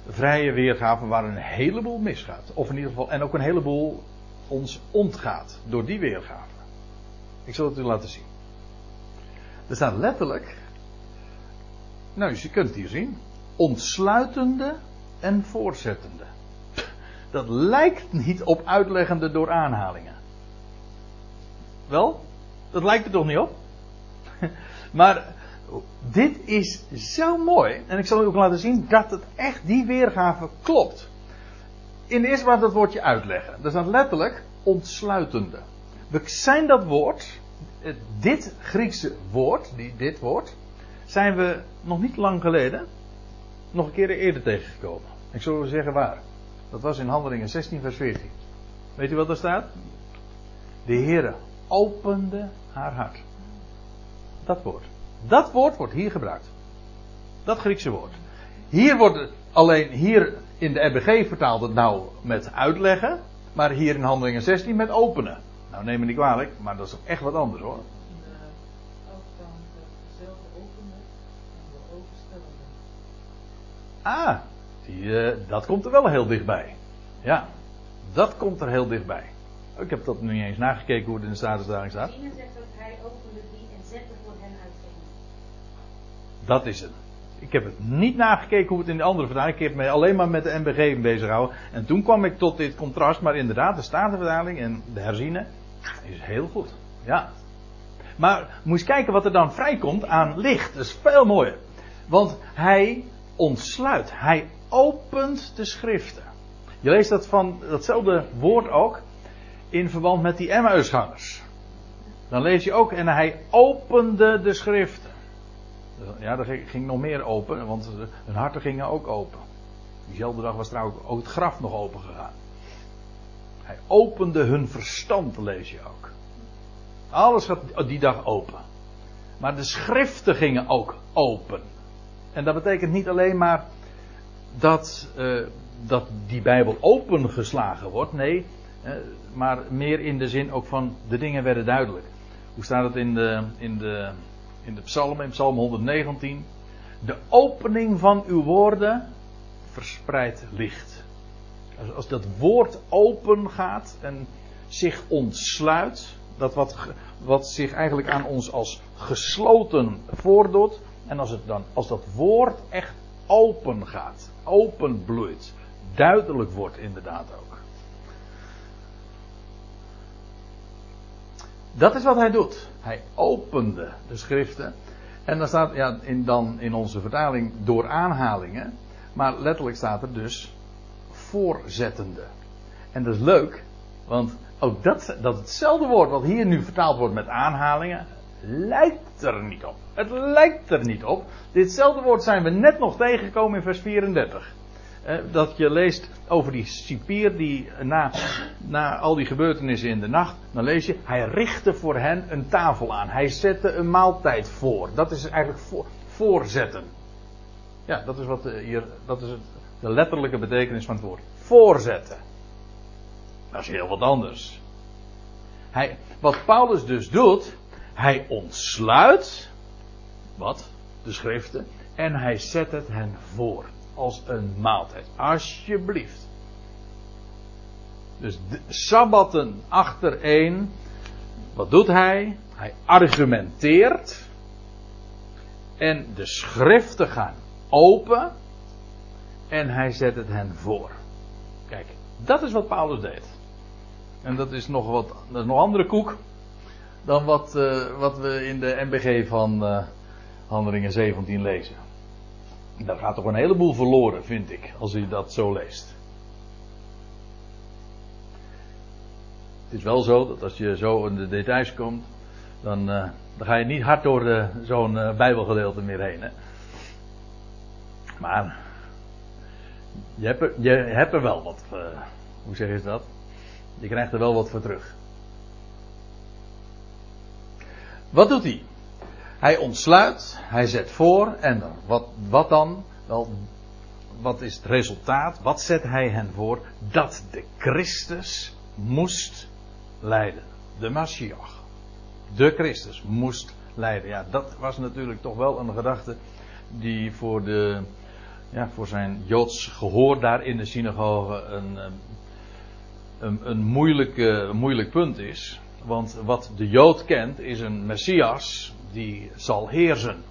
vrije weergave waar een heleboel misgaat. Of in ieder geval, en ook een heleboel ons ontgaat door die weergave. Ik zal het u laten zien. Er staat letterlijk, nou je kunt het hier zien, ontsluitende en voortzettende. Dat lijkt niet op uitleggende door aanhalingen. Wel, dat lijkt er toch niet op? Maar dit is zo mooi. En ik zal u ook laten zien dat het echt die weergave klopt. In de eerste plaats dat woordje uitleggen. Dat dan letterlijk ontsluitende. We zijn dat woord, dit Griekse woord, dit woord, zijn we nog niet lang geleden nog een keer eerder tegengekomen. Ik zal u zeggen waar. Dat was in Handelingen 16 vers 14. Weet u wat er staat? De Heere opende haar hart. Dat woord. Dat woord wordt hier gebruikt. Dat Griekse woord. Hier wordt alleen hier in de RBG vertaald het nou met uitleggen. Maar hier in Handelingen 16 met openen. Nou neem me niet kwalijk, maar dat is echt wat anders hoor. Ah, die, dat komt er wel heel dichtbij. Ja, dat komt er heel dichtbij. Ik heb dat nu niet eens nagekeken hoe het in de Statenvertaling staat hij opende die en zette voor hen uitging. Dat is het. Ik heb het niet nagekeken hoe het in de andere vertaling. Ik heb alleen maar met de MBG bezig gehouden. En toen kwam ik tot dit contrast. Maar inderdaad, de Statenvertaling en de herziene is heel goed. Ja. Maar eens kijken wat er dan vrijkomt aan licht. Dat is veel mooier. Want hij ontsluit. Hij opent de schriften. Je leest dat van datzelfde woord ook in verband met die Emmausgangers. Dan lees je ook, en hij opende de schriften. Ja, er ging nog meer open, want hun harten gingen ook open. Diezelfde dag was trouwens ook het graf nog open gegaan. Hij opende hun verstand, lees je ook. Alles gaat die dag open. Maar de schriften gingen ook open. En dat betekent niet alleen maar dat, uh, dat die Bijbel opengeslagen wordt. Nee, uh, maar meer in de zin ook van de dingen werden duidelijk. Hoe staat het in de, in de, in de psalm, in psalm 119? De opening van uw woorden verspreidt licht. Als, als dat woord open gaat en zich ontsluit, dat wat, wat zich eigenlijk aan ons als gesloten voordoet, en als, het dan, als dat woord echt open gaat, open bloeit, duidelijk wordt inderdaad ook. Dat is wat hij doet. Hij opende de schriften. En dan staat ja, in, dan in onze vertaling door aanhalingen. Maar letterlijk staat er dus voorzettende. En dat is leuk, want ook dat, dat hetzelfde woord wat hier nu vertaald wordt met aanhalingen, lijkt er niet op. Het lijkt er niet op. Ditzelfde woord zijn we net nog tegengekomen in vers 34. Dat je leest over die cipier die na, na al die gebeurtenissen in de nacht, dan lees je, hij richtte voor hen een tafel aan. Hij zette een maaltijd voor. Dat is eigenlijk voor, voorzetten. Ja, dat is wat hier, dat is de letterlijke betekenis van het woord. Voorzetten. Dat is heel wat anders. Hij, wat Paulus dus doet, hij ontsluit wat? De schriften. En hij zet het hen voor. Als een maaltijd. Alsjeblieft. Dus de sabbatten achtereen. Wat doet hij? Hij argumenteert. En de schriften gaan open. En hij zet het hen voor. Kijk, dat is wat Paulus deed. En dat is nog wat, dat is nog andere koek dan wat, uh, wat we in de MBG van uh, Handelingen 17 lezen. Daar gaat toch een heleboel verloren, vind ik, als u dat zo leest. Het is wel zo dat als je zo in de details komt, dan, uh, dan ga je niet hard door zo'n Bijbelgedeelte meer heen. Hè? Maar je hebt, er, je hebt er wel wat. hoe zeg je dat? Je krijgt er wel wat voor terug. Wat doet hij? Hij ontsluit, hij zet voor en wat, wat dan? Wel, wat is het resultaat? Wat zet hij hen voor? Dat de Christus moest lijden. De Mashiach. De Christus moest lijden. Ja, dat was natuurlijk toch wel een gedachte die voor, de, ja, voor zijn Joods gehoor daar in de synagoge een, een, een, moeilijk, een moeilijk punt is. Want wat de Jood kent is een Messias die zal heersen.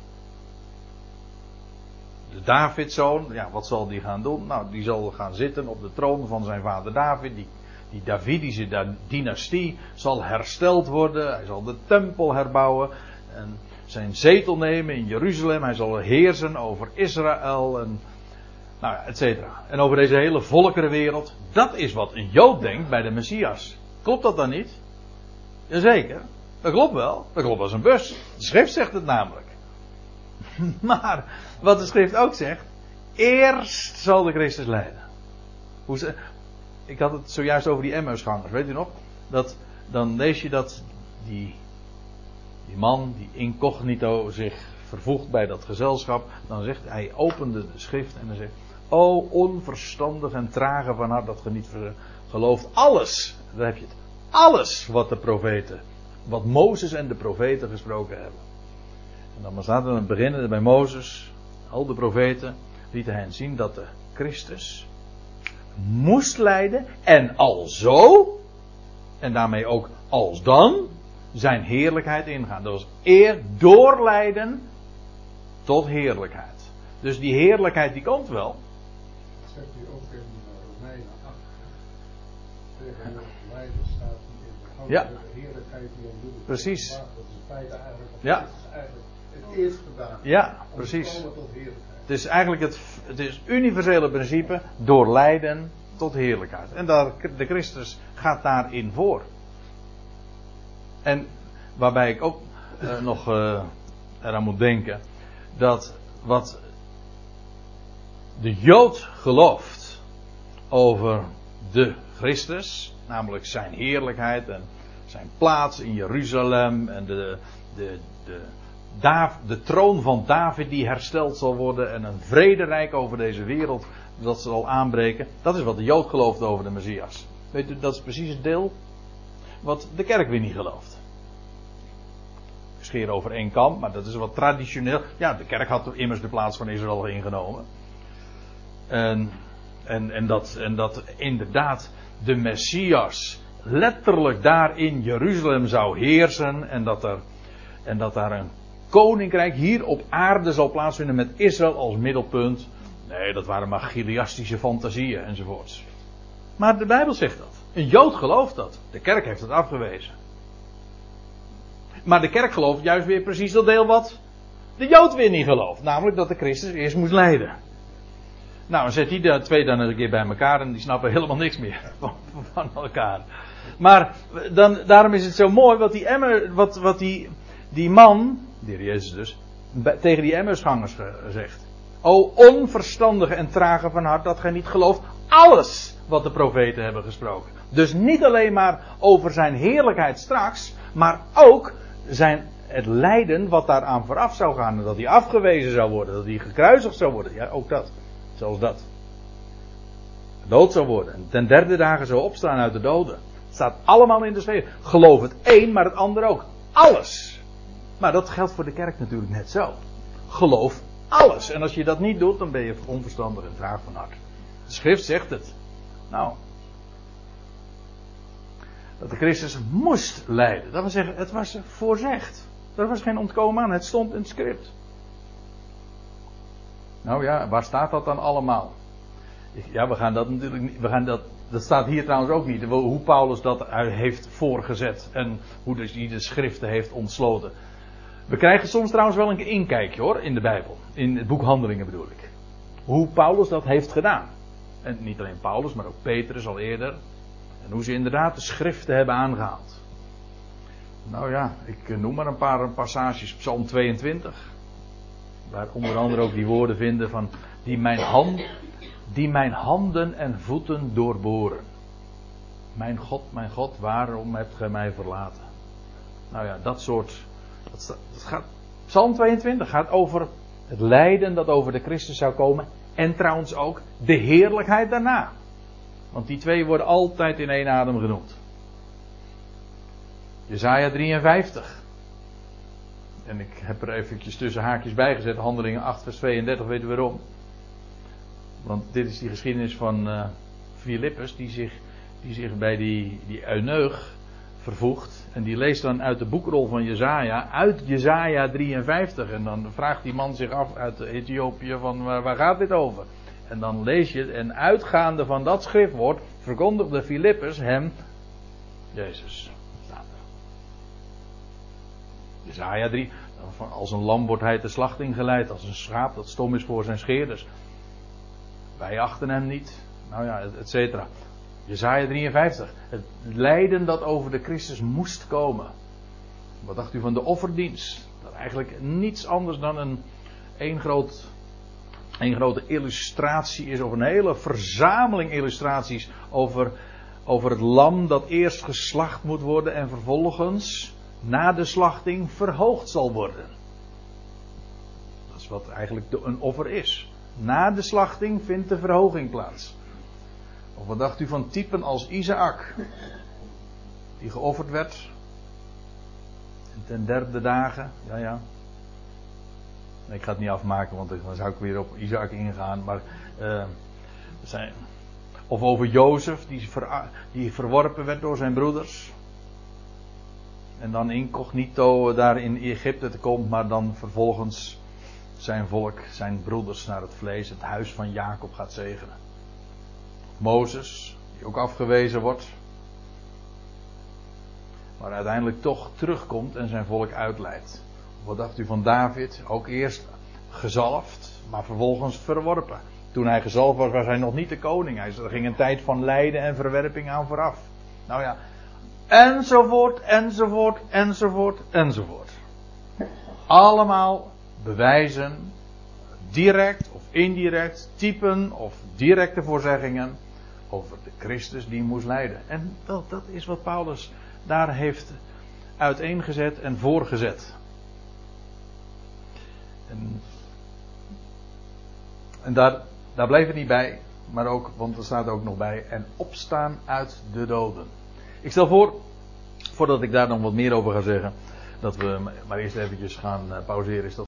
De Davidzoon, ja, wat zal die gaan doen? Nou, die zal gaan zitten op de troon van zijn vader David. Die, die Davidische dynastie zal hersteld worden. Hij zal de tempel herbouwen. En zijn zetel nemen in Jeruzalem. Hij zal heersen over Israël. En, nou et cetera. En over deze hele volkerenwereld. Dat is wat een Jood denkt bij de Messias. Klopt dat dan niet? Jazeker. Dat klopt wel. Dat klopt als een bus. De schrift zegt het namelijk. Maar wat de schrift ook zegt. Eerst zal de Christus leiden. Hoe ik had het zojuist over die Emmausgangers. Weet u nog? Dat, dan lees je dat die, die man die incognito zich vervoegt bij dat gezelschap. Dan zegt hij opende de schrift en dan zegt. O onverstandig en trage van hart dat ge niet gelooft. Alles. Daar heb je het alles wat de profeten, wat Mozes en de profeten gesproken hebben. En dan er het beginnen bij Mozes, al de profeten lieten hen zien dat de Christus moest lijden en alzo, en daarmee ook als dan, zijn heerlijkheid ingaan. Dat was eer doorlijden tot heerlijkheid. Dus die heerlijkheid die komt wel. Dat zegt u ook in Romeinen 8. Ja. Precies. Ja. het is eigenlijk het eerst gedaan. Ja, precies. Het is eigenlijk het, het is universele principe door lijden tot heerlijkheid. En daar, de Christus gaat daarin voor. En waarbij ik ook uh, nog uh, eraan moet denken dat wat de Jood gelooft over de Christus, namelijk zijn heerlijkheid en zijn plaats in Jeruzalem en de, de, de, de troon van David die hersteld zal worden en een vrederijk over deze wereld dat zal aanbreken. Dat is wat de Jood gelooft over de Messias. Weet u, dat is precies het deel wat de kerk weer niet gelooft. Scheren over één kam, maar dat is wat traditioneel. Ja, de kerk had immers de plaats van Israël ingenomen. En, en, en, dat, en dat inderdaad de Messias letterlijk daar in Jeruzalem zou heersen. En dat, er, en dat daar een koninkrijk hier op aarde zal plaatsvinden met Israël als middelpunt. Nee, dat waren maar Giliastische fantasieën enzovoorts. Maar de Bijbel zegt dat. Een Jood gelooft dat. De kerk heeft het afgewezen. Maar de kerk gelooft juist weer precies dat deel wat de Jood weer niet gelooft. Namelijk dat de Christus eerst moest lijden. Nou, dan zet die de twee dan een keer bij elkaar en die snappen helemaal niks meer van, elkaar. Maar dan, daarom is het zo mooi wat die, emmer, wat, wat die, die man, heer Jezus dus, tegen die emmersgangers ge- zegt. O onverstandige en trage van hart dat gij niet gelooft alles wat de profeten hebben gesproken. Dus niet alleen maar over zijn heerlijkheid straks, maar ook zijn, het lijden wat daaraan vooraf zou gaan. En dat hij afgewezen zou worden, dat hij gekruisigd zou worden. Ja, ook dat. Zelfs dat. Dood zou worden. En ten derde dagen zou opstaan uit de doden. Het staat allemaal in de schrift. Geloof het een, maar het ander ook. Alles. Maar dat geldt voor de kerk natuurlijk net zo. Geloof alles. En als je dat niet doet, dan ben je onverstandig en traag van hart. De schrift zegt het. Nou. Dat de Christus moest lijden. Dat wil zeggen, het was voorzegd. Er was geen ontkomen aan. Het stond in het script. Nou ja, waar staat dat dan allemaal? Ja, we gaan dat natuurlijk niet. We gaan dat, dat staat hier trouwens ook niet. Hoe Paulus dat heeft voorgezet. En hoe dus hij de schriften heeft ontsloten. We krijgen soms trouwens wel een inkijkje hoor, in de Bijbel. In het boek Handelingen bedoel ik. Hoe Paulus dat heeft gedaan. En niet alleen Paulus, maar ook Petrus al eerder. En hoe ze inderdaad de schriften hebben aangehaald. Nou ja, ik noem maar een paar passages. Psalm 22. Waar onder andere ook die woorden vinden van die mijn, hand, die mijn handen en voeten doorboren. Mijn God, mijn God, waarom hebt gij mij verlaten? Nou ja, dat soort. Dat, dat gaat, Psalm 22 gaat over het lijden dat over de Christus zou komen. En trouwens ook de heerlijkheid daarna. Want die twee worden altijd in één adem genoemd. Jezaja 53. En ik heb er eventjes tussen haakjes bij gezet. Handelingen 8 vers 32, weet u waarom? Want dit is die geschiedenis van eh Filippus die zich, die zich bij die, die euneug vervoegt. En die leest dan uit de boekrol van Jezaja, uit Jezaja 53. En dan vraagt die man zich af uit Ethiopië van waar, gaat dit over? En dan lees je en uitgaande van dat schriftwoord verkondigde Filippus hem Jezus. Jezaja 3. van Als een lam wordt hij ter slachting geleid, als een schaap dat stom is voor zijn scheerders. Wij achten hem niet. Nou ja, et cetera. Jezaja 53. Het lijden dat over de Christus moest komen. Wat dacht u van de offerdienst? Dat eigenlijk niets anders dan een één groot, één grote illustratie is, of een hele verzameling illustraties over, over het lam dat eerst geslacht moet worden en vervolgens na de slachting verhoogd zal worden. Dat is wat eigenlijk een offer is. Na de slachting vindt de verhoging plaats. Of wat dacht u van typen als Isaac? Die geofferd werd. En ten derde dagen, ja ja. Ik ga het niet afmaken, want dan zou ik weer op Isaac ingaan. Maar, eh, zijn, of over Jozef, die, die verworpen werd door zijn broeders. En dan incognito daar in Egypte te komt, maar dan vervolgens zijn volk, zijn broeders naar het vlees, het huis van Jacob gaat zegenen. Mozes, die ook afgewezen wordt. Maar uiteindelijk toch terugkomt en zijn volk uitleidt. Wat dacht u van David? Ook eerst gezalfd, maar vervolgens verworpen. Toen hij gezalfd was, was hij nog niet de koning. Hij, er ging een tijd van lijden en verwerping aan vooraf. Nou ja, enzovoort, enzovoort, enzovoort, enzovoort. Allemaal bewijzen, direct of indirect, typen of directe voorzeggingen over de Christus die moest lijden. En dat, dat is wat Paulus daar heeft uiteengezet en voorgezet. En, en daar, daar bleef het niet bij, maar ook, want er staat ook nog bij, en opstaan uit de doden. Ik stel voor, voordat ik daar nog wat meer over ga zeggen, dat we maar eerst eventjes gaan eh, pauzeren. Is dat